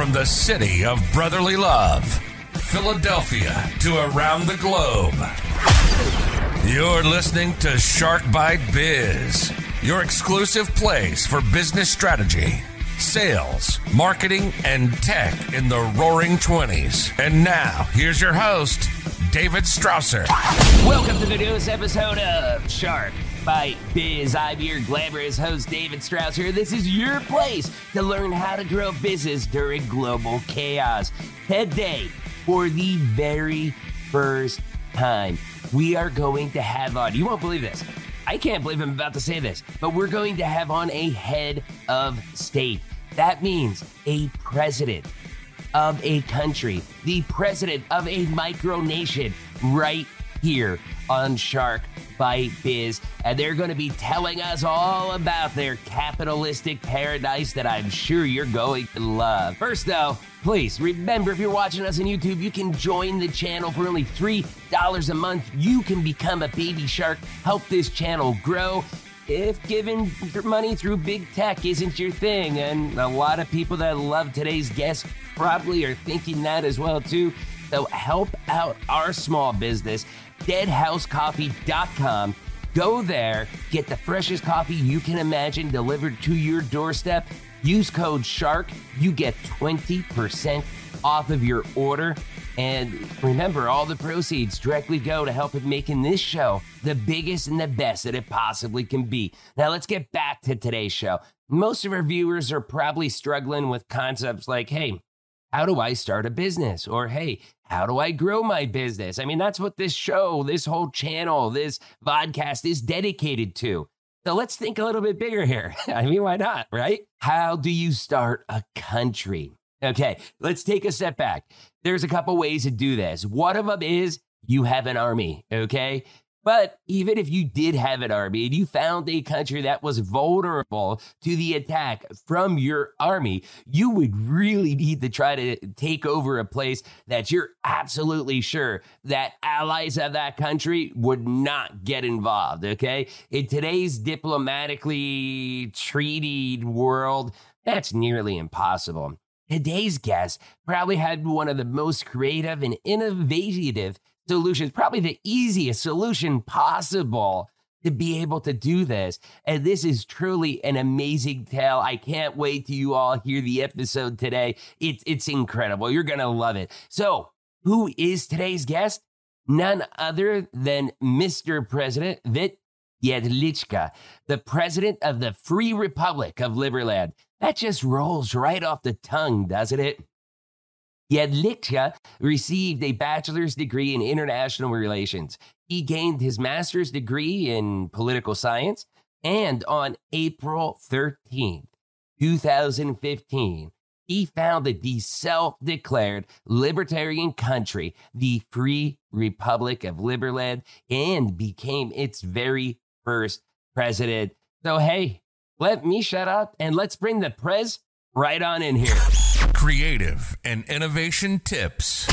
From the city of brotherly love, Philadelphia, to around the globe. You're listening to Shark Bite Biz, your exclusive place for business strategy, sales, marketing, and tech in the roaring 20s. And now, here's your host, David Strausser. Welcome to the newest episode of Shark Bite Biz. I'm your glamorous host, David Strausser. This is your place to learn how to grow business during global chaos. Today, for the very first time, we are going to have on, you won't believe this. I can't believe I'm about to say this, but we're going to have on a head of state. That means a president of a country, the president of a micronation right here on Shark Bite Biz. And they're going to be telling us all about their capitalistic paradise that I'm sure you're going to love. First, though, please remember if you're watching us on YouTube, you can join the channel for only $3 a month. You can become a baby shark, help this channel grow if giving money through big tech isn't your thing, and a lot of people that love today's guest probably are thinking that as well too. So help out our small business, deadhousecoffee.com. Go there, get the freshest coffee you can imagine delivered to your doorstep. Use code SHARK, you get 20% off of your order. And remember, all the proceeds directly go to help in making this show the biggest and the best that it possibly can be. Now, let's get back to today's show. Most of our viewers are probably struggling with concepts like, hey, how do I start a business? Or, hey, how do I grow my business? I mean, that's what this show, this whole channel, this podcast is dedicated to. So let's think a little bit bigger here. I mean, why not, right? How do you start a country? Okay, let's take a step back. There's a couple ways to do this. One of them is you have an army, okay? But even if you did have an army and you found a country that was vulnerable to the attack from your army, you would really need to try to take over a place that you're absolutely sure that allies of that country would not get involved. Okay. In today's diplomatically treated world, that's nearly impossible. Today's guest probably had one of the most creative and innovative solutions, probably the easiest solution possible to be able to do this. And this is truly an amazing tale. I can't wait till you all hear the episode today. It's it's incredible. You're gonna love it. So, who is today's guest? None other than Mr. President Vit Jedlicka, the president of the Free Republic of Liberland. That just rolls right off the tongue, doesn't it? Jedlicka received a bachelor's degree in international relations. He gained his master's degree in political science, and on April 13th, 2015, he founded the self declared libertarian country, the Free Republic of Liberland, and became its very first president. So, hey, let me shut up and let's bring the prez right on in here. Creative and innovation tips.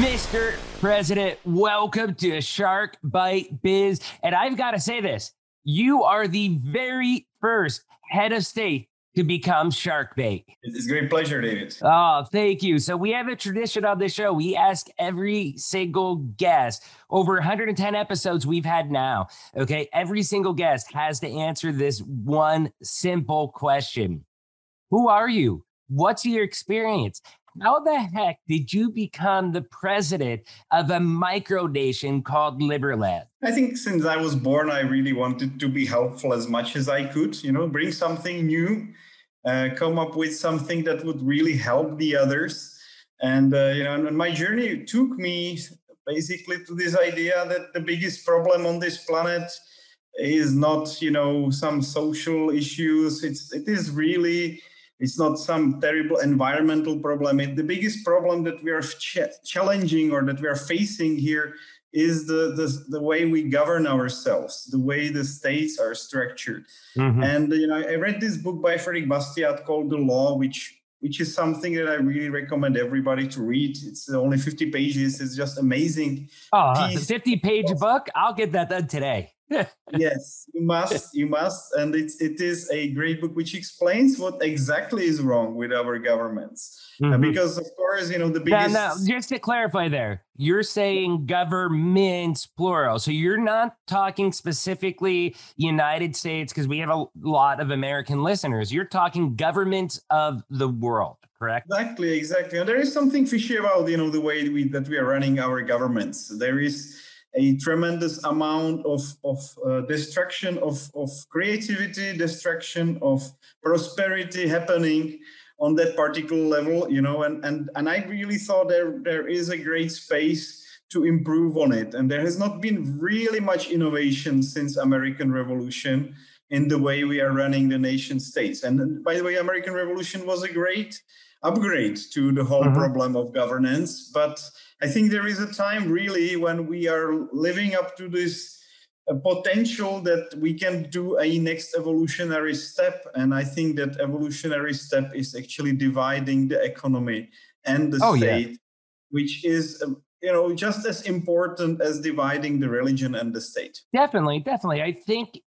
Mr. President, welcome to Shark Bite Biz. And I've got to say this you are the very first head of state to become Shark Bait. It's a great pleasure, David. Oh, thank you. So we have a tradition on this show. We ask every single guest over 110 episodes we've had now. Okay. Every single guest has to answer this one simple question. Who are you? What's your experience? How the heck did you become the president of a micronation called Liberland? I think since I was born, I really wanted to be helpful as much as I could, you know, bring something new, uh, come up with something that would really help the others. And, uh, you know, and my journey took me basically to this idea that the biggest problem on this planet is not, you know, some social issues. It's, it is really it's not some terrible environmental problem. It, the biggest problem that we are ch- challenging or that we are facing here is the, the, the way we govern ourselves, the way the states are structured. Mm-hmm. And you know, I read this book by Frederick Bastiat called The Law, which which is something that I really recommend everybody to read. It's only 50 pages. It's just amazing. Oh, 50 page book. I'll get that done today. Yes, you must, you must, and it's it is a great book which explains what exactly is wrong with our governments. Mm-hmm. because of course, you know the biggest. Now, now, just to clarify, there, you're saying governments plural, so you're not talking specifically United States because we have a lot of American listeners. You're talking governments of the world correct? Exactly, exactly. And there is something fishy about you know the way we, that we are running our governments. There is a tremendous amount of of uh, destruction of of creativity, destruction of prosperity happening on that particular level. You know, and and and I really thought there there is a great space to improve on it. And there has not been really much innovation since American Revolution in the way we are running the nation states. And by the way, American Revolution was a great upgrade to the whole mm-hmm. problem of governance. But I think there is a time really when we are living up to this uh, potential that we can do a next evolutionary step. And I think that evolutionary step is actually dividing the economy and the oh, state, yeah. which is. Um, you know, just as important as dividing the religion and the state. Definitely, definitely. I think,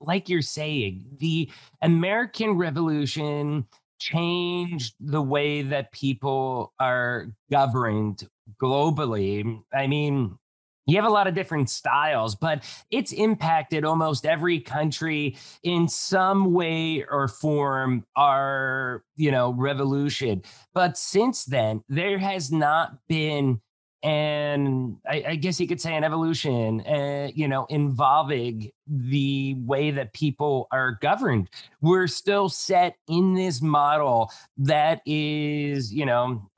like you're saying, the American Revolution changed the way that people are governed globally. I mean, you have a lot of different styles, but it's impacted almost every country in some way or form our, you know, revolution. But since then, there has not been and I, I, guess you could say an evolution, uh, you know, involving the way that people are governed. We're still set in this model that is, you know,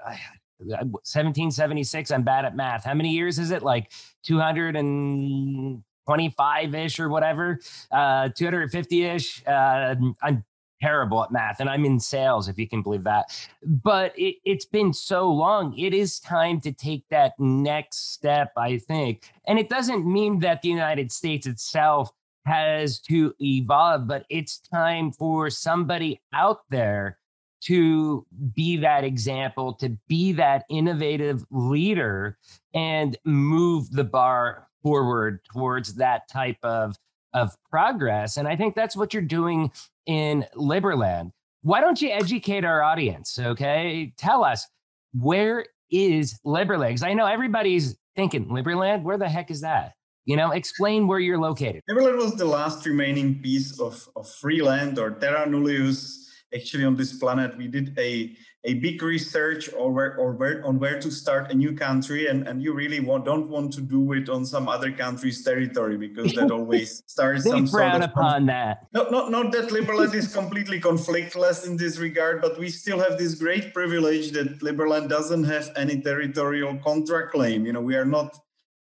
1776. I'm bad at math. How many years is it? Like 225 ish or whatever, uh, 250 ish. Uh, I'm terrible at math and I'm in sales, if you can believe that. But it, it's been so long. It is time to take that next step, I think. And it doesn't mean that the United States itself has to evolve, but it's time for somebody out there to be that example, to be that innovative leader and move the bar forward towards that type of of progress. And I think that's what you're doing in Liberland. Why don't you educate our audience? Okay. Tell us where is Liberland? I know everybody's thinking, Liberland, where the heck is that? You know, explain where you're located. Liberland was the last remaining piece of, of free land or terra nullius actually on this planet. We did a a big research or where or where on where to start a new country and and you really want, don't want to do it on some other country's territory because that always starts some sort of upon that not, not not that liberland is completely conflictless in this regard but we still have this great privilege that liberland doesn't have any territorial contract claim you know we are not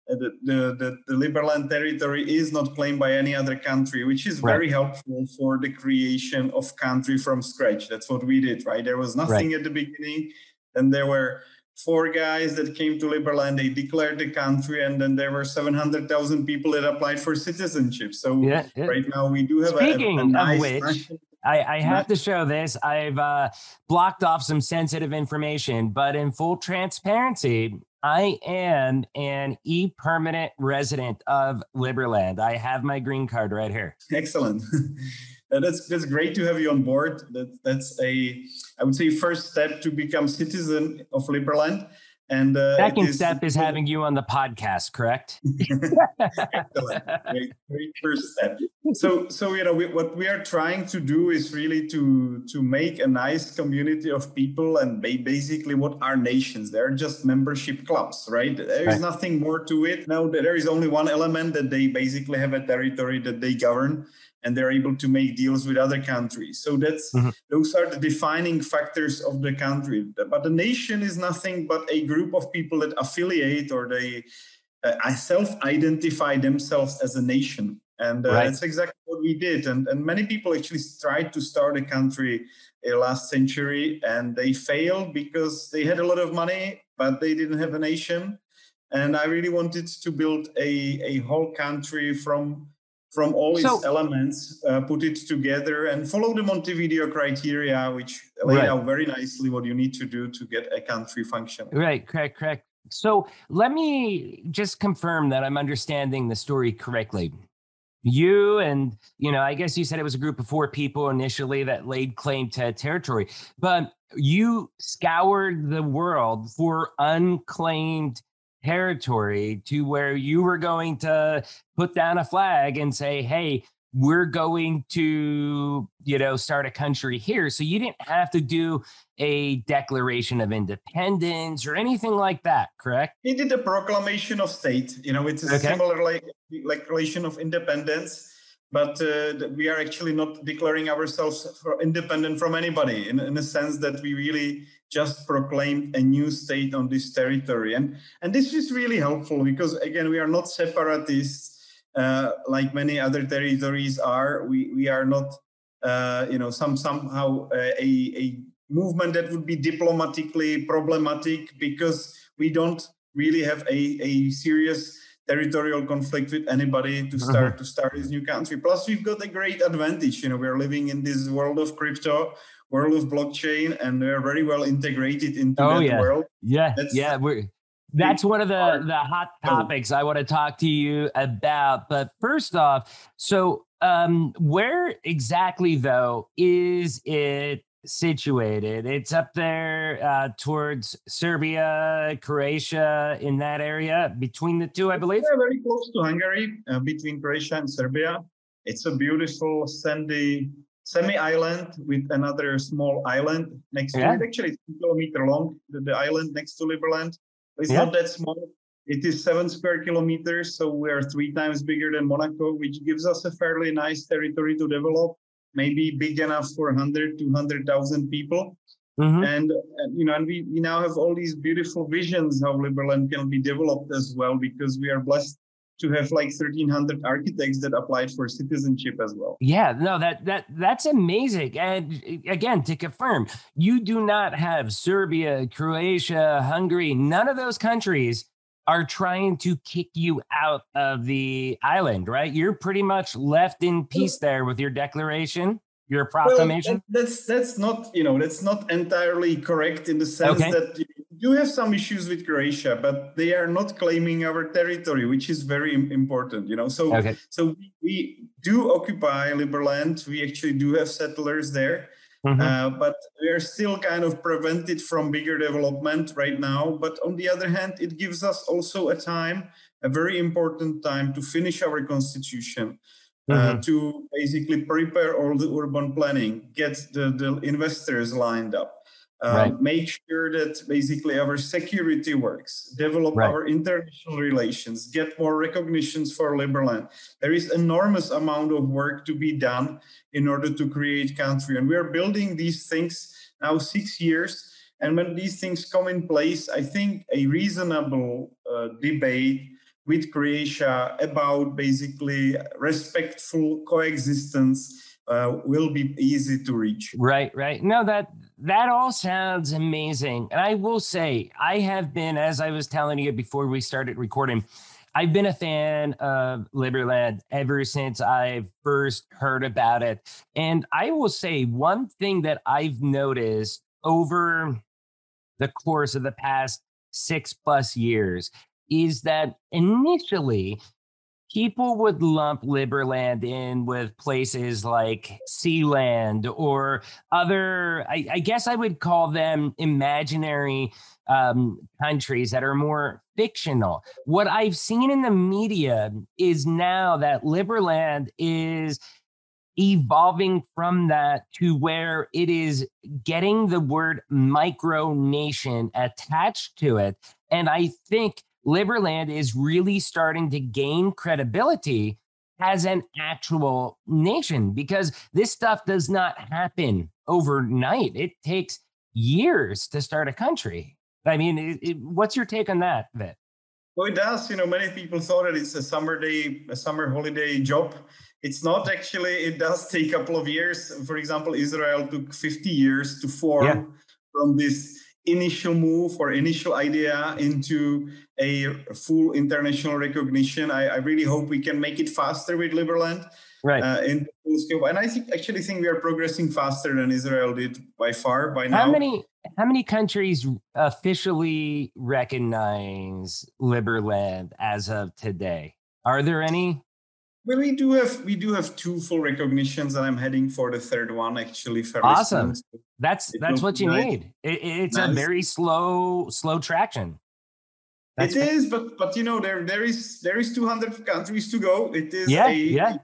the, the, the, Liberland territory is not claimed by any other country, which is right. very helpful for the creation of country from scratch. That's what we did, right? There was nothing right. at the beginning, and there were four guys that came to Liberland. They declared the country, and then there were seven hundred thousand people that applied for citizenship. So yeah, yeah. right now we do have Speaking a, a nice of which, I, I, have to show this. I've uh, blocked off some sensitive information, but in full transparency, I am an e permanent resident of Liberland. I have my green card right here. Excellent. that's that's great to have you on board. That that's a I would say first step to become citizen of Liberland. And uh, second is, step is having you on the podcast, correct? Excellent. Great, great first step. So, so you know, we, what we are trying to do is really to to make a nice community of people, and basically, what are nations? They're just membership clubs, right? There is right. nothing more to it. Now, there is only one element that they basically have a territory that they govern and they're able to make deals with other countries. So that's mm-hmm. those are the defining factors of the country. But the nation is nothing but a group of people that affiliate or they uh, self-identify themselves as a nation. And uh, right. that's exactly what we did. And, and many people actually tried to start a country uh, last century and they failed because they had a lot of money, but they didn't have a nation. And I really wanted to build a, a whole country from from all its so, elements, uh, put it together, and follow the Montevideo criteria, which lay right. out very nicely what you need to do to get a country functioning. Right, correct, correct. So let me just confirm that I'm understanding the story correctly. you and you know i guess you said it was a group of four people initially that laid claim to territory but you scoured the world for unclaimed territory to where you were going to put down a flag and say hey we're going to you know start a country here. So you didn't have to do a declaration of independence or anything like that correct? He did a proclamation of state. You know it's a okay. similar like declaration of independence but uh, we are actually not declaring ourselves independent from anybody in, in a sense that we really just proclaimed a new state on this territory and and this is really helpful because again we are not separatists uh, like many other territories are. We we are not, uh, you know, some somehow uh, a a movement that would be diplomatically problematic because we don't really have a a serious territorial conflict with anybody to uh-huh. start to start this new country. Plus, we've got a great advantage. You know, we're living in this world of crypto, world of blockchain, and we're very well integrated into oh, that yeah. world. Yeah, That's, yeah, we're that's one of the the hot topics I want to talk to you about. But first off, so um, where exactly though is it situated? It's up there uh, towards Serbia, Croatia, in that area between the two, I believe. Yeah, very close to Hungary, uh, between Croatia and Serbia. It's a beautiful sandy semi-island with another small island next yeah. to it. Actually, it's a kilometer long. The, the island next to Liberland it's yeah. not that small. It is seven square kilometers, so we are three times bigger than Monaco, which gives us a fairly nice territory to develop, maybe big enough for 100, 200,000 people. Mm-hmm. And, you know, and we, we now have all these beautiful visions how Liberland can be developed as well because we are blessed to have like 1300 architects that applied for citizenship as well yeah no that that that's amazing and again to confirm you do not have serbia croatia hungary none of those countries are trying to kick you out of the island right you're pretty much left in peace there with your declaration your proclamation well, that's that's not you know that's not entirely correct in the sense okay. that do have some issues with Croatia, but they are not claiming our territory, which is very important. You know, so okay. so we do occupy Liberland. We actually do have settlers there, mm-hmm. uh, but we are still kind of prevented from bigger development right now. But on the other hand, it gives us also a time, a very important time, to finish our constitution. Uh, mm-hmm. to basically prepare all the urban planning, get the, the investors lined up, uh, right. make sure that basically our security works, develop right. our international relations, get more recognitions for Liberland. There is enormous amount of work to be done in order to create country, and we are building these things now six years. And when these things come in place, I think a reasonable uh, debate with Croatia about basically respectful coexistence uh, will be easy to reach. Right, right. No, that that all sounds amazing. And I will say, I have been, as I was telling you before we started recording, I've been a fan of Liberland ever since I first heard about it. And I will say one thing that I've noticed over the course of the past six plus years is that initially people would lump Liberland in with places like Sealand or other, I, I guess I would call them imaginary um, countries that are more fictional. What I've seen in the media is now that Liberland is evolving from that to where it is getting the word micronation attached to it. And I think Liberland is really starting to gain credibility as an actual nation because this stuff does not happen overnight. It takes years to start a country. I mean, it, it, what's your take on that, Vit? Well, it does. You know, many people thought that it's a summer day, a summer holiday job. It's not actually. It does take a couple of years. For example, Israel took 50 years to form yeah. from this initial move or initial idea into a full international recognition. I, I really hope we can make it faster with Liberland. Right. Uh, in full scale. And I think actually think we are progressing faster than Israel did by far by now. How many how many countries officially recognize Liberland as of today? Are there any? Well, we do have we do have two full recognitions, and I'm heading for the third one actually. awesome. Soon. That's it that's what you need. It, it's nice. a very slow slow traction. That's it is, but but you know there there is there is 200 countries to go. It is yeah, a yeah.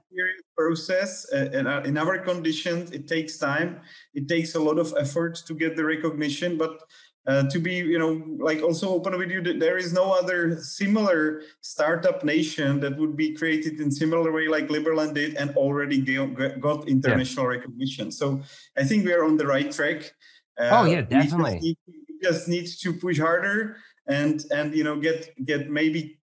process, uh, and uh, in our conditions, it takes time. It takes a lot of effort to get the recognition, but uh, to be you know like also open with you there is no other similar startup nation that would be created in similar way like liberland did and already got international yeah. recognition so i think we are on the right track uh, oh yeah definitely we just, need, we just need to push harder and and you know get get maybe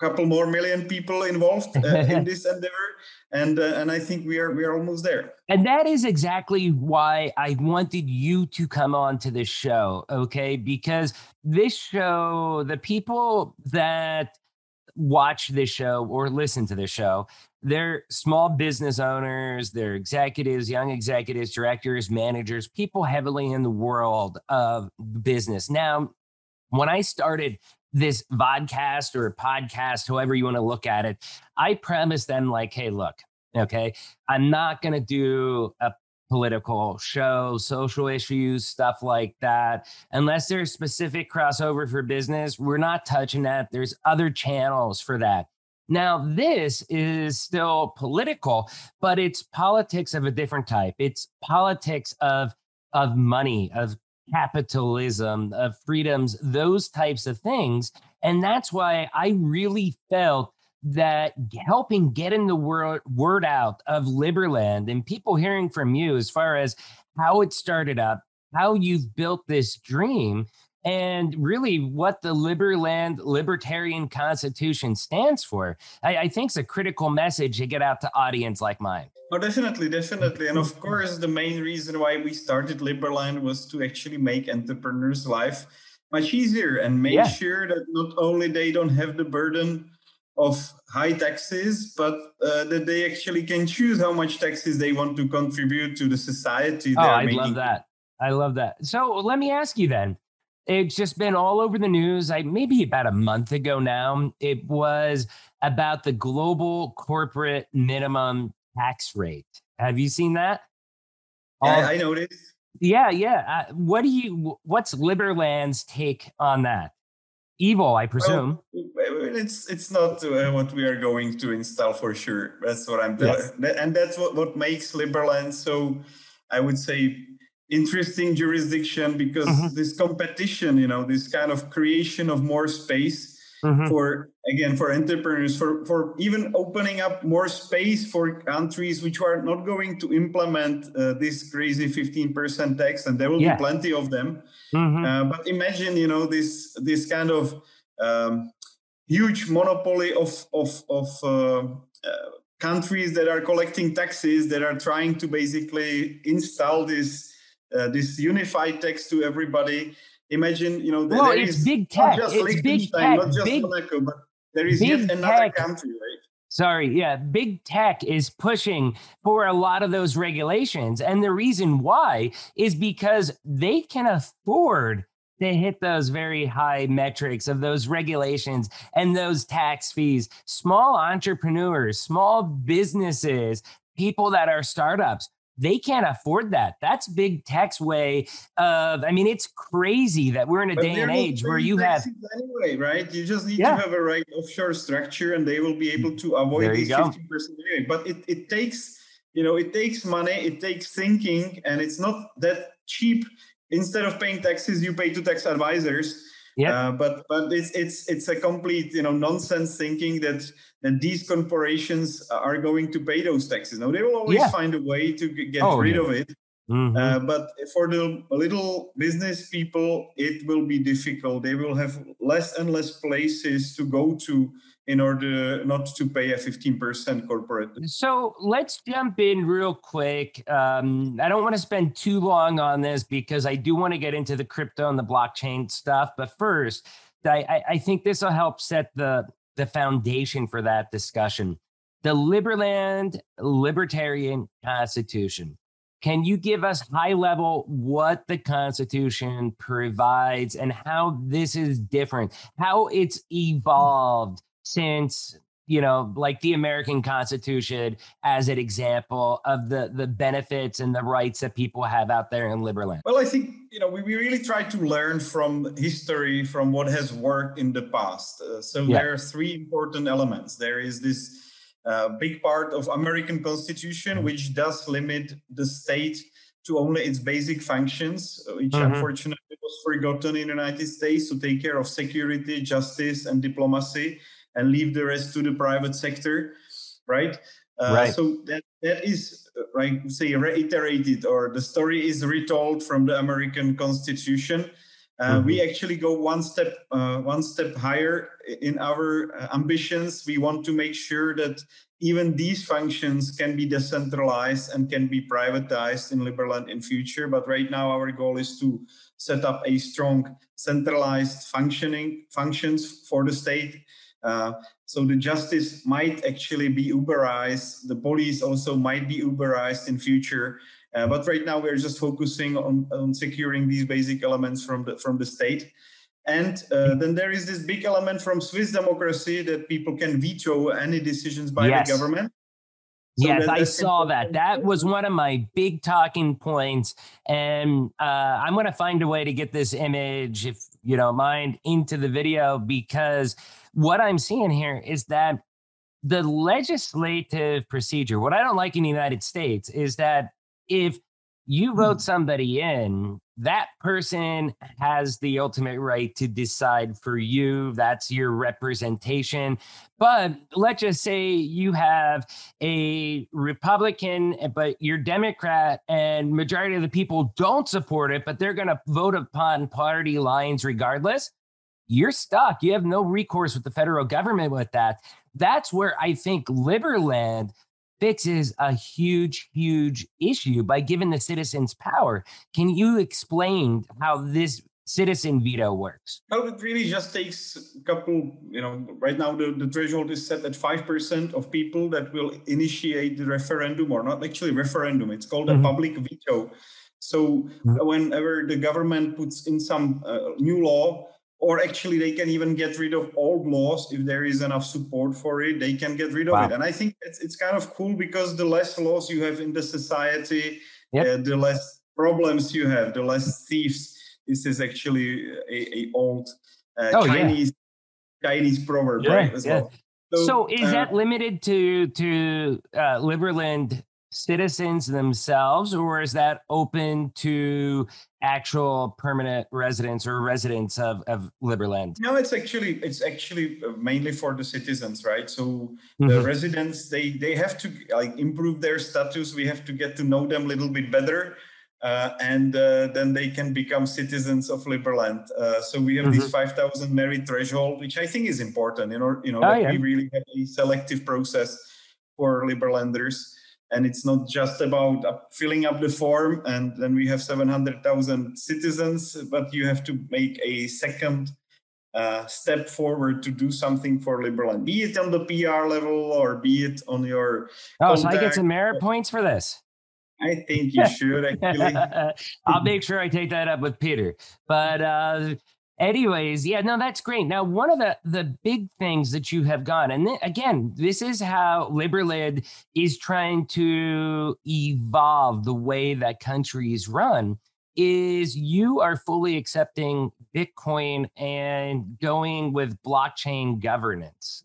a couple more million people involved uh, in this endeavor and uh, and I think we are we are almost there. And that is exactly why I wanted you to come on to this show, okay? Because this show, the people that watch this show or listen to this show, they're small business owners, they're executives, young executives, directors, managers, people heavily in the world of business. Now, when I started this vodcast or podcast, however you want to look at it, I premise them like, hey, look, okay, I'm not going to do a political show, social issues, stuff like that. Unless there's specific crossover for business, we're not touching that. There's other channels for that. Now, this is still political, but it's politics of a different type. It's politics of of money, of capitalism, of freedoms, those types of things. And that's why I really felt that helping getting the word, word out of Liberland and people hearing from you as far as how it started up, how you've built this dream, and really what the Liberland Libertarian Constitution stands for, I, I think is a critical message to get out to audience like mine. Oh, definitely, definitely. And of course, the main reason why we started Liberland was to actually make entrepreneurs' life much easier and make yeah. sure that not only they don't have the burden of high taxes, but uh, that they actually can choose how much taxes they want to contribute to the society. Oh, I love that. I love that. So let me ask you then. It's just been all over the news. I maybe about a month ago now. It was about the global corporate minimum tax rate. Have you seen that? Yeah, I noticed. Yeah, yeah. Uh, what do you? What's Liberland's take on that? Evil, I presume. Well, it's it's not uh, what we are going to install for sure. That's what I'm telling, yes. and that's what what makes Liberland so, I would say, interesting jurisdiction because mm-hmm. this competition, you know, this kind of creation of more space mm-hmm. for again for entrepreneurs for for even opening up more space for countries which are not going to implement uh, this crazy 15% tax and there will yeah. be plenty of them mm-hmm. uh, but imagine you know this this kind of um, huge monopoly of of of uh, uh countries that are collecting taxes that are trying to basically install this uh, this unified text to everybody imagine you know well, it's big tech it's big tech not just big, Monaco, but there is yet another tech. country right Sorry, yeah, big tech is pushing for a lot of those regulations. And the reason why is because they can afford to hit those very high metrics of those regulations and those tax fees. Small entrepreneurs, small businesses, people that are startups they can't afford that. That's big tech's way of. I mean, it's crazy that we're in a but day and age where you have anyway, right? You just need yeah. to have a right offshore structure, and they will be able to avoid these fifty percent. But it it takes you know it takes money, it takes thinking, and it's not that cheap. Instead of paying taxes, you pay to tax advisors. Yeah. Uh, but but it's it's it's a complete you know nonsense thinking that then these corporations are going to pay those taxes. Now they will always yeah. find a way to get oh, rid yeah. of it. Mm-hmm. Uh, but for the little business people, it will be difficult. They will have less and less places to go to in order not to pay a 15% corporate. So let's jump in real quick. Um, I don't want to spend too long on this because I do want to get into the crypto and the blockchain stuff. But first, I, I think this will help set the the foundation for that discussion. The Liberland Libertarian Constitution. Can you give us high level what the Constitution provides and how this is different, how it's evolved since you know, like the American Constitution as an example of the the benefits and the rights that people have out there in Liberland? Well, I think you know we, we really try to learn from history, from what has worked in the past. Uh, so yeah. there are three important elements. There is this uh, big part of American Constitution mm-hmm. which does limit the state to only its basic functions, which mm-hmm. unfortunately was forgotten in the United States to take care of security, justice, and diplomacy and leave the rest to the private sector, right? Uh, right. So that that is right. Say reiterated, or the story is retold from the American Constitution. Uh, mm-hmm. We actually go one step uh, one step higher in our uh, ambitions. We want to make sure that even these functions can be decentralized and can be privatized in Liberland in future. But right now, our goal is to set up a strong centralized functioning functions for the state uh, so the justice might actually be Uberized. The police also might be Uberized in future. Uh, but right now we're just focusing on, on securing these basic elements from the from the state. And uh, then there is this big element from Swiss democracy that people can veto any decisions by yes. the government. So yes, I saw that. That was one of my big talking points, and uh, I'm going to find a way to get this image, if you don't mind, into the video because what I'm seeing here is that the legislative procedure, what I don't like in the United States is that if you vote hmm. somebody in, that person has the ultimate right to decide for you. That's your representation. But let's just say you have a Republican, but you're Democrat, and majority of the people don't support it, but they're going to vote upon party lines regardless you're stuck. You have no recourse with the federal government with that. That's where I think Liberland fixes a huge, huge issue by giving the citizens power. Can you explain how this citizen veto works? Well, it really just takes a couple, you know, right now the, the threshold is set at 5% of people that will initiate the referendum or not actually referendum. It's called mm-hmm. a public veto. So mm-hmm. whenever the government puts in some uh, new law, or actually they can even get rid of old laws if there is enough support for it they can get rid of it and i think it's, it's kind of cool because the less laws you have in the society yep. uh, the less problems you have the less thieves this is actually a, a old uh, oh, chinese yeah. chinese proverb yeah, right as yeah. well so, so is uh, that limited to to uh, Liberland citizens themselves, or is that open to actual permanent residents or residents of, of Liberland? No, it's actually it's actually uh, mainly for the citizens, right? So mm-hmm. the residents they they have to like improve their status. We have to get to know them a little bit better. Uh, and uh, then they can become citizens of Liberland. Uh, so we have mm-hmm. this 5,000 merit threshold, which I think is important. You know, you know oh, that yeah. we really have a selective process for Liberlanders and it's not just about filling up the form and then we have 700,000 citizens, but you have to make a second uh, step forward to do something for Liberland, be it on the PR level or be it on your. Oh, contact. so I get some merit points for this. I think you should actually. I'll make sure I take that up with Peter. But uh, anyways yeah no that's great now one of the the big things that you have gone and th- again this is how liberland is trying to evolve the way that countries run is you are fully accepting bitcoin and going with blockchain governance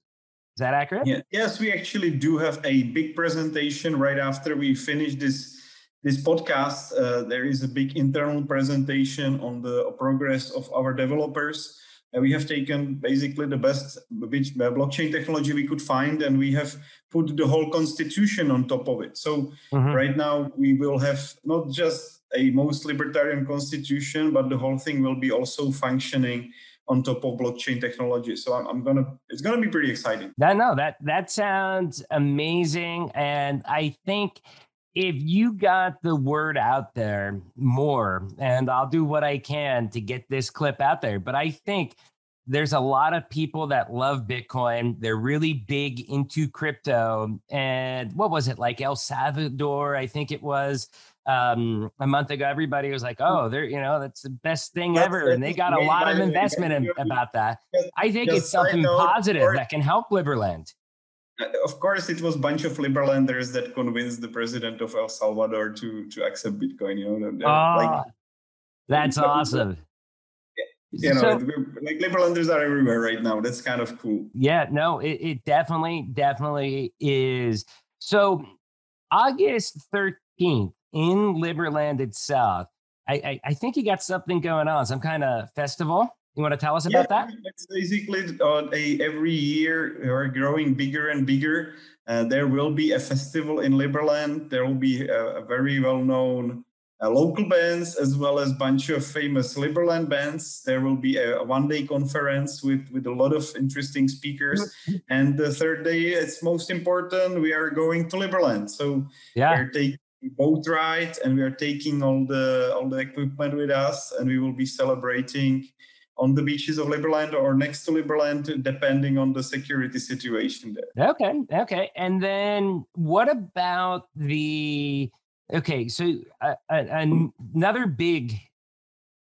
is that accurate yeah. yes we actually do have a big presentation right after we finish this this podcast, uh, there is a big internal presentation on the progress of our developers. And we have taken basically the best uh, blockchain technology we could find, and we have put the whole constitution on top of it. So mm-hmm. right now we will have not just a most libertarian constitution, but the whole thing will be also functioning on top of blockchain technology. So I'm, I'm, gonna it's gonna be pretty exciting. That no, that that sounds amazing, and I think if you got the word out there more, and I'll do what I can to get this clip out there, but I think there's a lot of people that love Bitcoin. They're really big into crypto. And what was it like El Salvador? I think it was um, a month ago. Everybody was like, "Oh, they're you know that's the best thing that's ever," and they got a lot of investment in, about that. I think it's something positive that can help Liberland. Uh, of course, it was a bunch of liberlanders that convinced the president of El Salvador to to accept Bitcoin. You know, oh, like, that's awesome. You know, so, like liberlanders are everywhere right now. That's kind of cool. Yeah, no, it, it definitely, definitely is. So, August thirteenth in Liberland itself, I, I, I think you got something going on, some kind of festival. You want to tell us about yeah, that? It's basically uh, a, every year we're growing bigger and bigger. Uh, there will be a festival in Liberland. There will be a, a very well-known uh, local bands as well as a bunch of famous Liberland bands. There will be a, a one-day conference with with a lot of interesting speakers. Mm-hmm. and the third day, it's most important. We are going to Liberland, so yeah. we're taking boat ride and we are taking all the all the equipment with us, and we will be celebrating on the beaches of Liberland or next to Liberland, depending on the security situation there. Okay, okay. And then what about the? Okay, so uh, uh, another big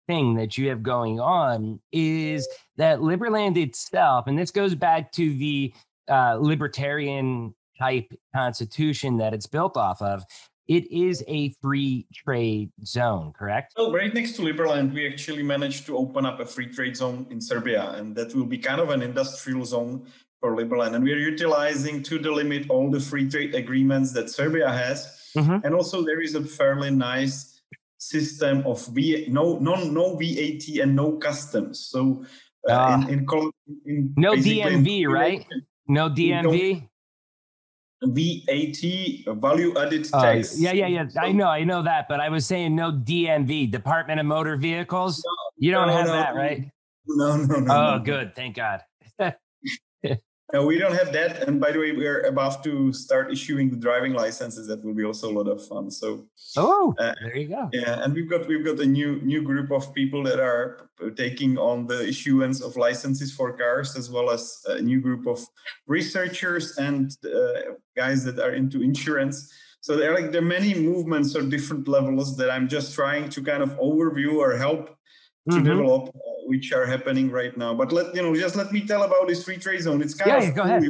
thing that you have going on is that Liberland itself, and this goes back to the uh, libertarian type constitution that it's built off of, it is a free trade zone, correct? Well, right next to Liberland, we actually managed to open up a free trade zone in Serbia, and that will be kind of an industrial zone for Liberland. And we're utilizing to the limit all the free trade agreements that Serbia has. Mm-hmm. And also, there is a fairly nice system of v- no, no, no VAT and no customs. So, uh, uh, in, in, in no DMV, right? No DMV. VAT, value added uh, tax. Yeah, yeah, yeah. So, I know, I know that, but I was saying no DMV, Department of Motor Vehicles. No, you don't no, have no, that, right? No, no, no. Oh, good. Thank God. No, we don't have that. And by the way, we're about to start issuing the driving licenses. That will be also a lot of fun. So, oh, uh, there you go. Yeah, and we've got we've got a new new group of people that are taking on the issuance of licenses for cars, as well as a new group of researchers and uh, guys that are into insurance. So there are like there are many movements or different levels that I'm just trying to kind of overview or help to mm-hmm. develop, uh, which are happening right now. But let you know, just let me tell about this free trade zone. It's kind yeah, of go cool. ahead.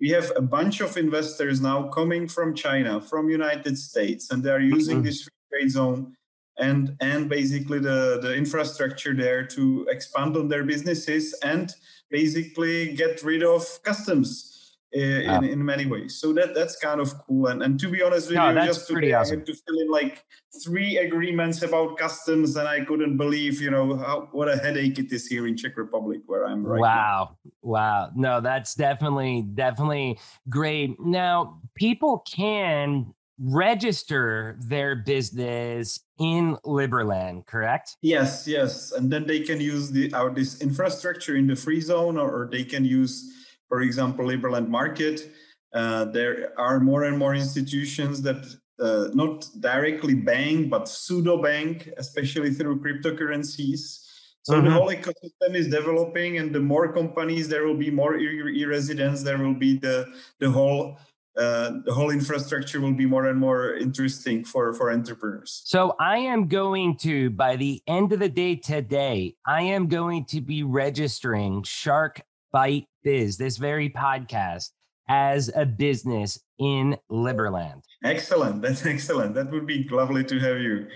We have a bunch of investors now coming from China, from United States, and they are using mm-hmm. this free trade zone and and basically the the infrastructure there to expand on their businesses and basically get rid of customs in, ah. in, in many ways. So that that's kind of cool. And and to be honest with no, you, just today awesome. I had to fill in like three agreements about customs, and I couldn't believe, you know, how, what a headache it is here in Czech Republic where I'm right. Wow, now. wow. No, that's definitely definitely great. Now people can register their business in Liberland, correct? Yes, yes, and then they can use the our this infrastructure in the free zone, or, or they can use for example, Liberland Market. Uh, there are more and more institutions that uh, not directly bank, but pseudo bank, especially through cryptocurrencies. So mm-hmm. the whole ecosystem is developing, and the more companies there will be, more e-residents there will be. The the whole uh, the whole infrastructure will be more and more interesting for for entrepreneurs. So I am going to by the end of the day today, I am going to be registering Shark Bite Biz, this very podcast, as a business in Liberland. Excellent. That's excellent. That would be lovely to have you.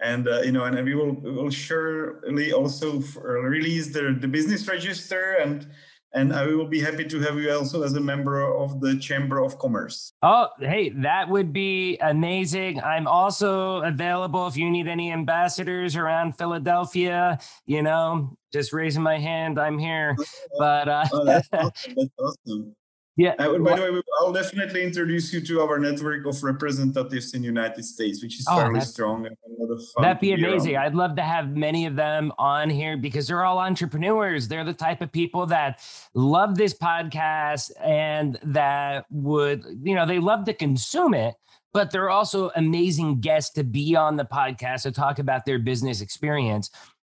And uh, you know, and we will we will surely also release the, the business register and and I will be happy to have you also as a member of the Chamber of Commerce. Oh, hey, that would be amazing. I'm also available if you need any ambassadors around Philadelphia. You know, just raising my hand, I'm here. But uh, oh, that's awesome. That's awesome. Yeah. Uh, by the way, I'll definitely introduce you to our network of representatives in the United States, which is oh, fairly strong and a lot of. That'd be amazing. I'd love to have many of them on here because they're all entrepreneurs. They're the type of people that love this podcast and that would, you know, they love to consume it, but they're also amazing guests to be on the podcast to talk about their business experience.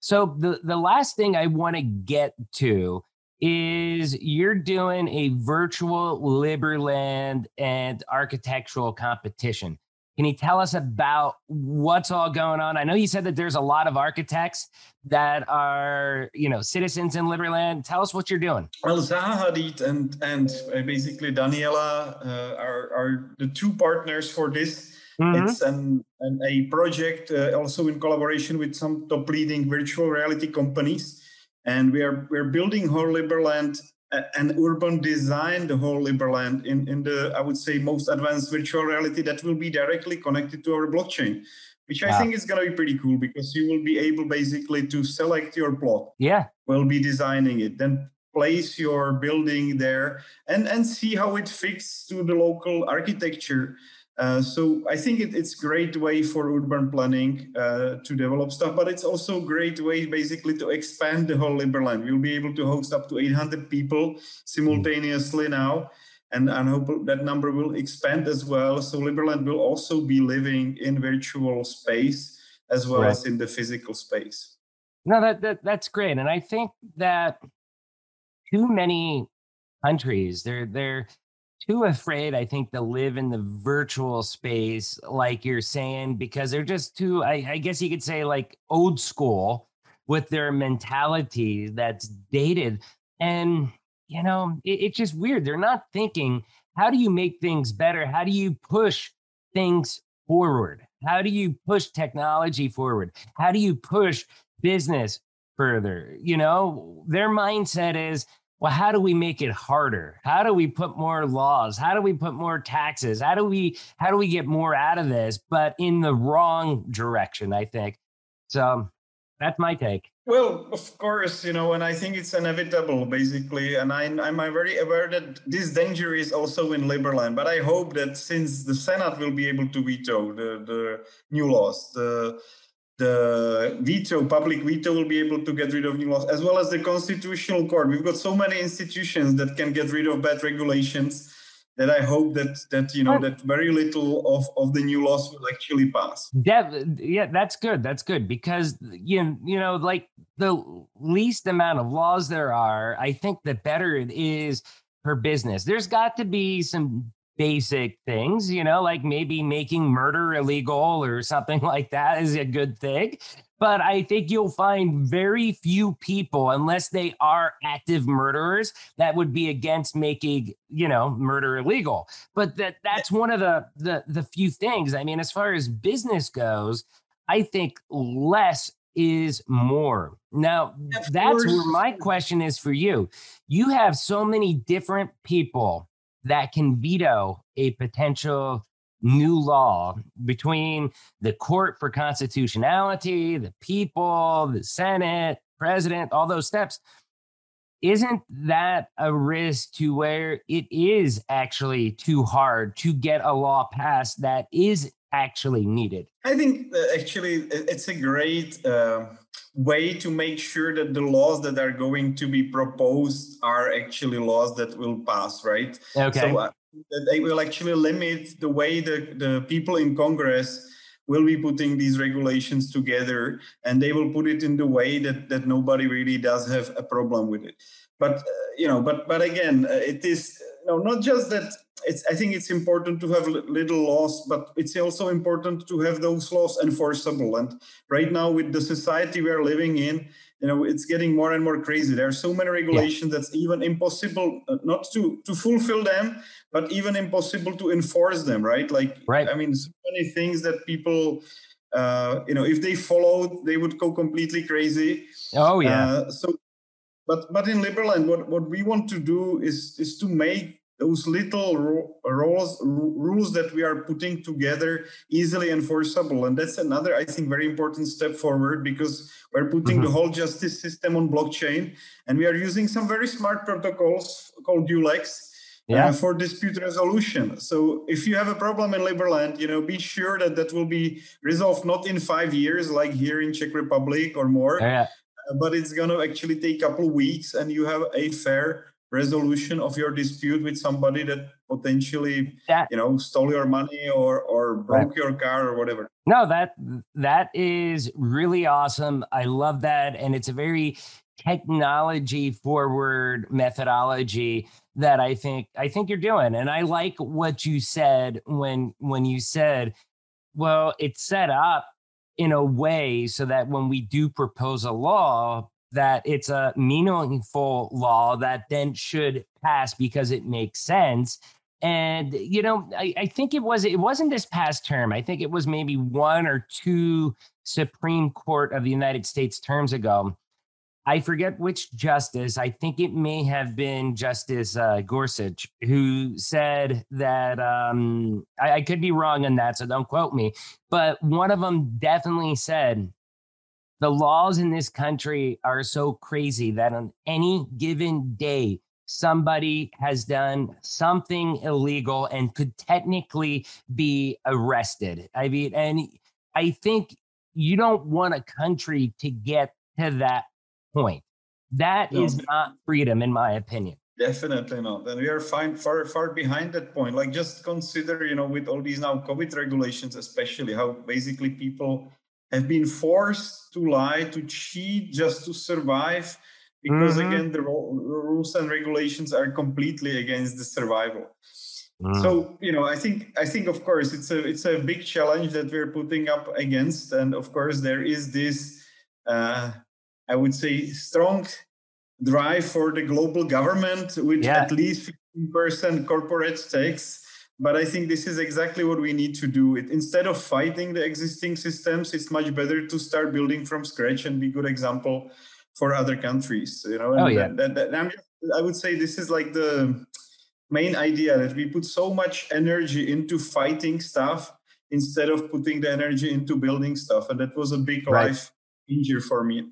So the the last thing I want to get to is you're doing a virtual Liberland and architectural competition. Can you tell us about what's all going on? I know you said that there's a lot of architects that are, you know, citizens in Liberland. Tell us what you're doing. Well, Zaha Hadid and and uh, basically Daniela uh, are are the two partners for this. Mm-hmm. It's an, an, a project uh, also in collaboration with some top leading virtual reality companies, and we are we're building whole Liberland an urban design the whole Liberland in, in the, I would say, most advanced virtual reality that will be directly connected to our blockchain, which wow. I think is going to be pretty cool because you will be able basically to select your plot. Yeah. We'll be designing it, then place your building there and, and see how it fits to the local architecture. Uh, so I think it, it's great way for urban planning uh, to develop stuff, but it's also a great way basically to expand the whole Liberland. We'll be able to host up to 800 people simultaneously now, and I hope that number will expand as well. So Liberland will also be living in virtual space as well right. as in the physical space. No, that, that that's great, and I think that too many countries they're they're too afraid, I think, to live in the virtual space, like you're saying, because they're just too, I, I guess you could say, like old school with their mentality that's dated. And, you know, it, it's just weird. They're not thinking, how do you make things better? How do you push things forward? How do you push technology forward? How do you push business further? You know, their mindset is, well, how do we make it harder? How do we put more laws? How do we put more taxes? How do we how do we get more out of this, but in the wrong direction, I think. So that's my take. Well, of course, you know, and I think it's inevitable, basically. And I, I'm very aware that this danger is also in Liberland. But I hope that since the Senate will be able to veto the, the new laws, the the veto, public veto, will be able to get rid of new laws, as well as the constitutional court. We've got so many institutions that can get rid of bad regulations that I hope that that you know that very little of, of the new laws will actually pass. Dev, yeah, that's good. That's good because you you know like the least amount of laws there are, I think the better it is for business. There's got to be some basic things, you know, like maybe making murder illegal or something like that is a good thing. But I think you'll find very few people, unless they are active murderers, that would be against making, you know, murder illegal. But that that's one of the the the few things. I mean, as far as business goes, I think less is more. Now, that's where my question is for you. You have so many different people that can veto a potential new law between the court for constitutionality, the people, the Senate, president, all those steps. Isn't that a risk to where it is actually too hard to get a law passed that is actually needed? I think actually it's a great uh, way to make sure that the laws that are going to be proposed are actually laws that will pass, right? Okay. So uh, they will actually limit the way the, the people in Congress will be putting these regulations together and they will put it in the way that, that nobody really does have a problem with it. But, uh, you know, but, but again, uh, it is know, not just that it's, I think it's important to have little laws, but it's also important to have those laws enforceable. And right now, with the society we are living in, you know, it's getting more and more crazy. There are so many regulations yeah. that's even impossible uh, not to to fulfill them, but even impossible to enforce them. Right? Like, right. I mean, so many things that people. Uh, you know, if they followed, they would go completely crazy. Oh yeah. Uh, so, but but in Liberland, what what we want to do is is to make those little rules rules that we are putting together easily enforceable and that's another i think very important step forward because we're putting mm-hmm. the whole justice system on blockchain and we are using some very smart protocols called ulex uh, yeah. Uh, for dispute resolution. So if you have a problem in Liberland, you know, be sure that that will be resolved not in five years, like here in Czech Republic or more, yeah. But it's going to actually take a couple of weeks, and you have a fair resolution of your dispute with somebody that potentially that, you know stole your money or or broke right. your car or whatever no that that is really awesome i love that and it's a very technology forward methodology that i think i think you're doing and i like what you said when when you said Well, it's set up in a way so that when we do propose a law, that it's a meaningful law that then should pass because it makes sense. And you know, I, I think it was it wasn't this past term. I think it was maybe one or two Supreme Court of the United States terms ago I forget which justice. I think it may have been Justice uh, Gorsuch who said that. Um, I, I could be wrong on that, so don't quote me. But one of them definitely said the laws in this country are so crazy that on any given day, somebody has done something illegal and could technically be arrested. I mean, and I think you don't want a country to get to that point. That no. is not freedom, in my opinion. Definitely not. And we are fine, far, far behind that point. Like just consider, you know, with all these now COVID regulations, especially how basically people have been forced to lie, to cheat just to survive, because mm-hmm. again, the rules and regulations are completely against the survival. Mm. So you know, I think I think of course it's a it's a big challenge that we're putting up against, and of course there is this uh, I would say, strong drive for the global government with yeah. at least 15% corporate stakes. But I think this is exactly what we need to do. It, instead of fighting the existing systems, it's much better to start building from scratch and be good example for other countries. You know, and oh, yeah. That, that, that, I would say this is like the main idea that we put so much energy into fighting stuff instead of putting the energy into building stuff. And that was a big right. life changer for me.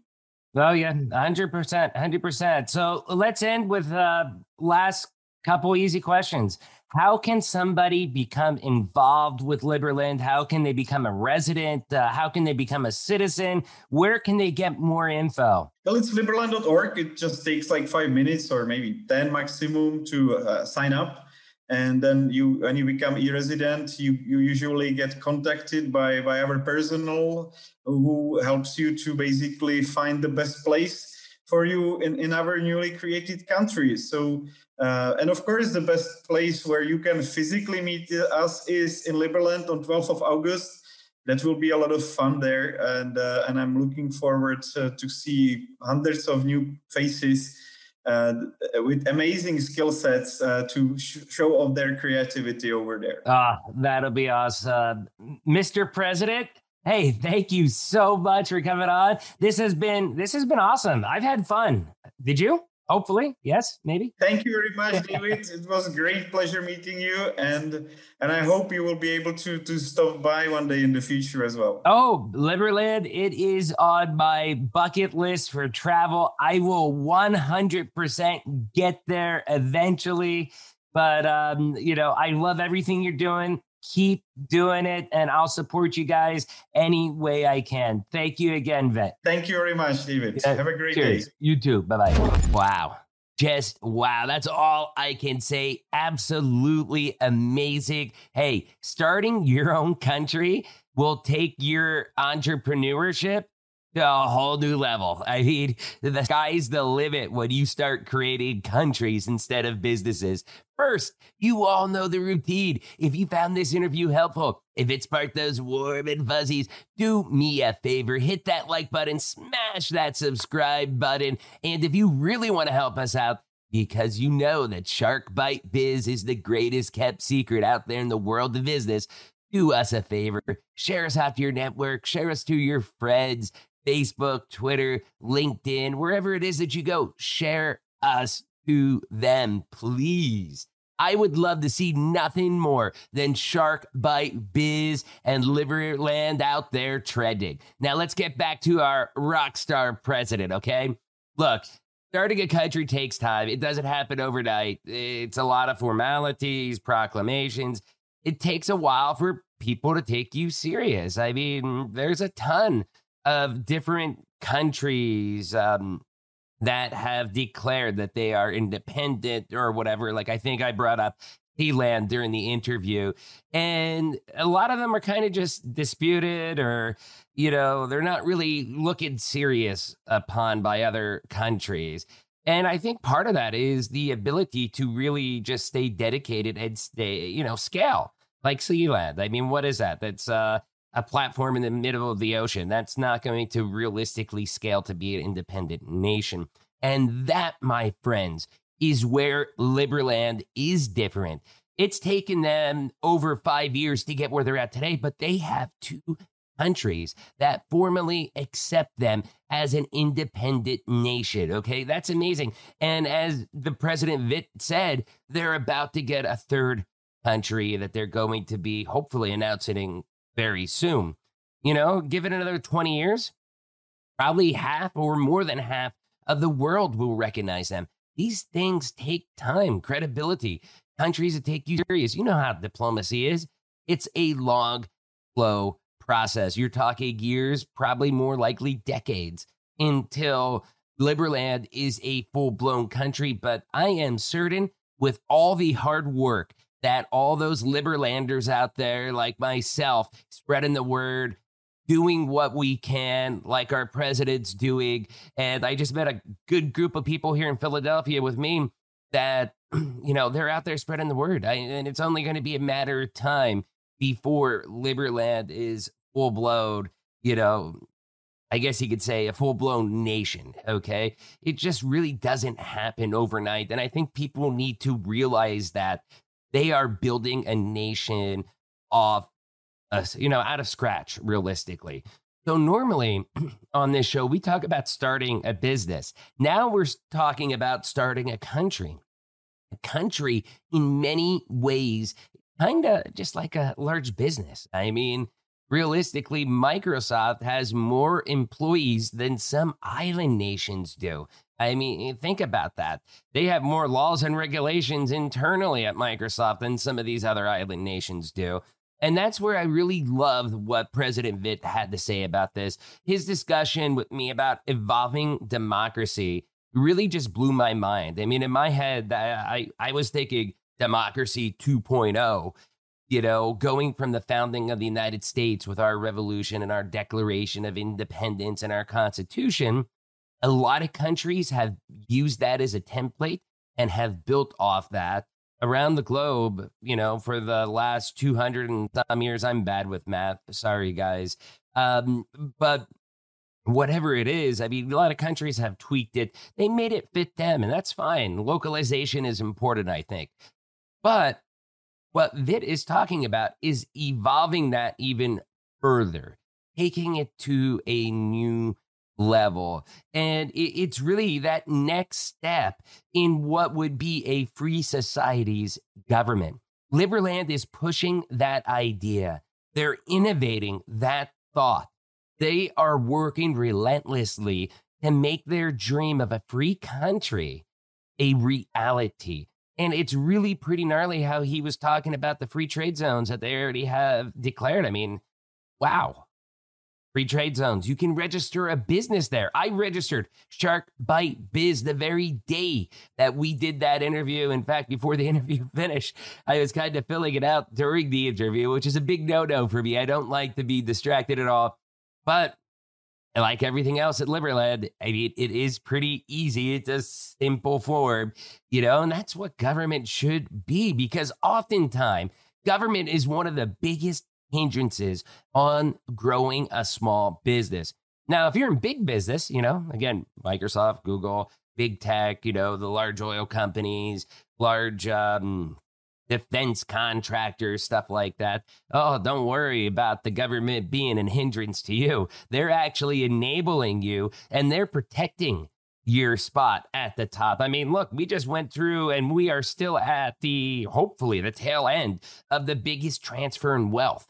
Oh yeah, hundred percent, hundred percent. So let's end with uh, last couple easy questions. How can somebody become involved with Liberland? How can they become a resident? Uh, how can they become a citizen? Where can they get more info? Well, it's liberland.org. It just takes like five minutes or maybe 10 maximum to uh, sign up and then you when you become e-resident you you usually get contacted by by our personnel who helps you to basically find the best place for you in, in our newly created country so uh, and of course the best place where you can physically meet us is in liberland on 12th of august. That will be a lot of fun there and uh, and i'm looking forward to, to see hundreds of new faces uh, with amazing skill sets uh, to sh- show off their creativity over there. Ah, that'll be awesome. Mr. President, hey, thank you so much for coming on. This has been this has been awesome. I've had fun. Did you? Hopefully yes maybe. Thank you very much david. It was a great pleasure meeting you and and i hope you will be able to to stop by one day in the future as well. Oh liberland it is on my bucket list for travel. I will 100% get there eventually but um you know i love everything you're doing keep doing it and I'll support you guys any way I can. Thank you again, Vit. Thank you very much, David. Yeah, Have a great cheers. day. You too. Bye bye. Wow. Just wow. That's all I can say. Absolutely amazing. Hey, starting your own country will take your entrepreneurship a whole new level. I mean, the sky's the limit when you start creating countries instead of businesses. First, you all know the routine. If you found this interview helpful, if it sparked those warm and fuzzies, do me a favor, hit that like button, smash that subscribe button. And if you really want to help us out, because you know that Shark Bite Biz is the greatest kept secret out there in the world of business, do us a favor, share us out to your network, share us to your friends, Facebook, Twitter, LinkedIn, wherever it is that you go, share us to them, please. I would love to see nothing more than Shark Bite Biz and Liberland out there trending. Now let's get back to our rock star president, okay? Look, starting a country takes time. It doesn't happen overnight. It's a lot of formalities, proclamations. It takes a while for people to take you serious. I mean, there's a ton of different countries um, that have declared that they are independent or whatever. Like I think I brought up Sealand during the interview, and a lot of them are kind of just disputed or you know they're not really looking serious upon by other countries. And I think part of that is the ability to really just stay dedicated and stay, you know, scale like Sealand. I mean, what is that? That's uh a platform in the middle of the ocean. That's not going to realistically scale to be an independent nation. And that, my friends, is where Liberland is different. It's taken them over five years to get where they're at today, but they have two countries that formally accept them as an independent nation. Okay, that's amazing. And as the president Vit said, they're about to get a third country that they're going to be hopefully announcing very soon. You know, give it another 20 years, probably half or more than half of the world will recognize them. These things take time, credibility, countries that take you serious. You know how diplomacy is. It's a long, slow process. You're talking years, probably more likely decades until Liberland is a full blown country. But I am certain with all the hard work that all those Liberlanders out there, like myself, spreading the word, doing what we can, like our president's doing. And I just met a good group of people here in Philadelphia with me that, you know, they're out there spreading the word. I, and it's only going to be a matter of time before Liberland is full blown, you know, I guess you could say a full blown nation. Okay. It just really doesn't happen overnight. And I think people need to realize that they are building a nation off, uh, you know, out of scratch, realistically. So, normally on this show, we talk about starting a business. Now we're talking about starting a country. A country, in many ways, kind of just like a large business. I mean, realistically, Microsoft has more employees than some island nations do. I mean, think about that. They have more laws and regulations internally at Microsoft than some of these other island nations do. And that's where I really loved what President Vit had to say about this. His discussion with me about evolving democracy really just blew my mind. I mean, in my head, I, I was thinking democracy 2.0 you know, going from the founding of the United States with our revolution and our Declaration of Independence and our Constitution, a lot of countries have used that as a template and have built off that around the globe, you know, for the last 200 and some years. I'm bad with math. Sorry, guys. Um, but whatever it is, I mean, a lot of countries have tweaked it. They made it fit them, and that's fine. Localization is important, I think. But what Vit is talking about is evolving that even further, taking it to a new level. And it's really that next step in what would be a free society's government. Liberland is pushing that idea. They're innovating that thought. They are working relentlessly to make their dream of a free country a reality. And it's really pretty gnarly how he was talking about the free trade zones that they already have declared. I mean, wow. Free trade zones. You can register a business there. I registered Shark Bite Biz the very day that we did that interview. In fact, before the interview finished, I was kind of filling it out during the interview, which is a big no no for me. I don't like to be distracted at all. But like everything else at Liberland, I mean, it is pretty easy. It's a simple form, you know, and that's what government should be because oftentimes government is one of the biggest hindrances on growing a small business. Now, if you're in big business, you know, again, Microsoft, Google, big tech, you know, the large oil companies, large um, defense contractors, stuff like that. Oh, don't worry about the government being a hindrance to you. They're actually enabling you and they're protecting your spot at the top. I mean, look, we just went through and we are still at the hopefully the tail end of the biggest transfer in wealth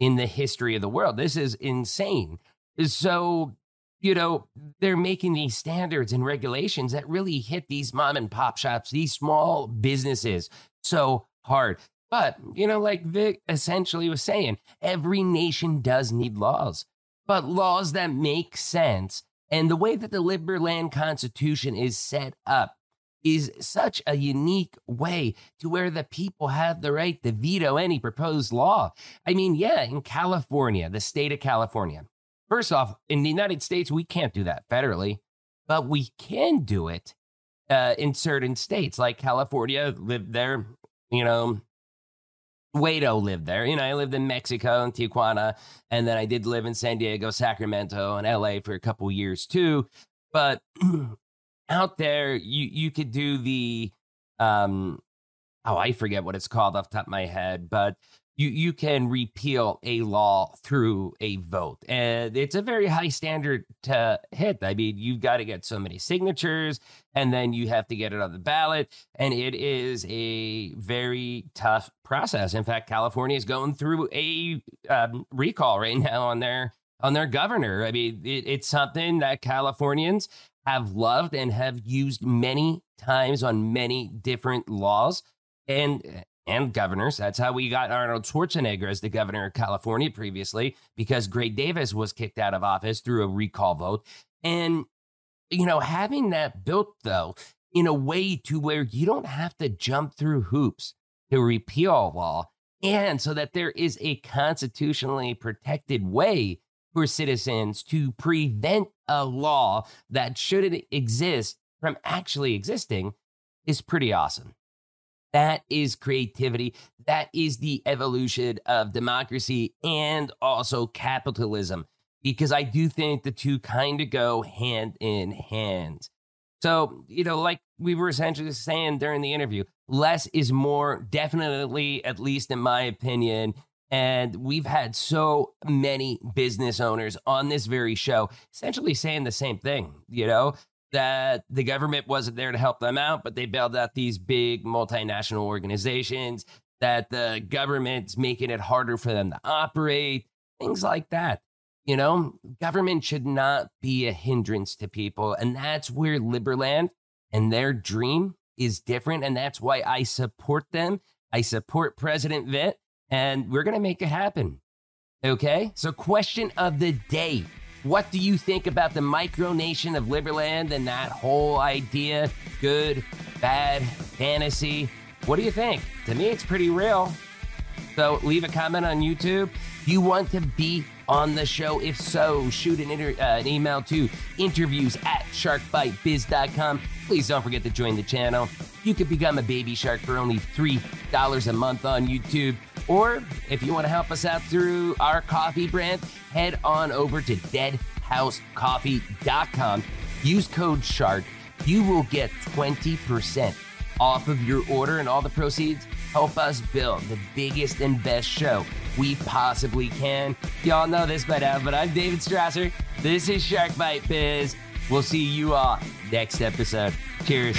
in the history of the world. This is insane. So, you know, they're making these standards and regulations that really hit these mom and pop shops, these small businesses so hard. But, you know, like Vit essentially was saying, every nation does need laws, but laws that make sense. And the way that the Liberland Constitution is set up is such a unique way to where the people have the right to veto any proposed law. I mean, yeah, in California, the state of California. First off, in the United States, we can't do that federally, but we can do it uh, in certain states like California, lived there, you know, Wado lived there. You know, I lived in Mexico and Tijuana, and then I did live in San Diego, Sacramento, and LA for a couple years too. But out there, you you could do the um oh, I forget what it's called off top of my head, but you you can repeal a law through a vote and it's a very high standard to hit. I mean you've got to get so many signatures and then you have to get it on the ballot and it is a very tough process. In fact california is going through a um, recall right now on their on their governor. I mean it, it's something that californians have loved and have used many times on many different laws and and governors. That's how we got Arnold Schwarzenegger as the governor of California previously, because Gray Davis was kicked out of office through a recall vote. And, you know, having that built, though, in a way to where you don't have to jump through hoops to repeal a law, and so that there is a constitutionally protected way for citizens to prevent a law that shouldn't exist from actually existing is pretty awesome. That is creativity. That is the evolution of democracy and also capitalism, because I do think the two kind of go hand in hand. So, you know, like we were essentially saying during the interview, less is more, definitely, at least in my opinion. And we've had so many business owners on this very show essentially saying the same thing. You know, that the government wasn't there to help them out, but they bailed out these big multinational organizations, that the government's making it harder for them to operate, things like that. You know, government should not be a hindrance to people. And that's where Liberland and their dream is different. And that's why I support them. I support President Vit, and we're going to make it happen. Okay. So, question of the day what do you think about the micronation of Liberland and that whole idea? Good, bad, fantasy? What do you think? To me, it's pretty real. So leave a comment on YouTube. You want to be on the show? If so, shoot an, inter- uh, an email to interviews at sharkbitebiz.com. Please don't forget to join the channel. You could become a baby shark for only $3 a month on YouTube. Or if you want to help us out through our coffee brand, head on over to deadhousecoffee.com. Use code SHARK. You will get 20% off of your order, and all the proceeds help us build the biggest and best show we possibly can. Y'all know this by now, but I'm David Strausser. This is Shark Bite Biz. We'll see you all next episode. Cheers.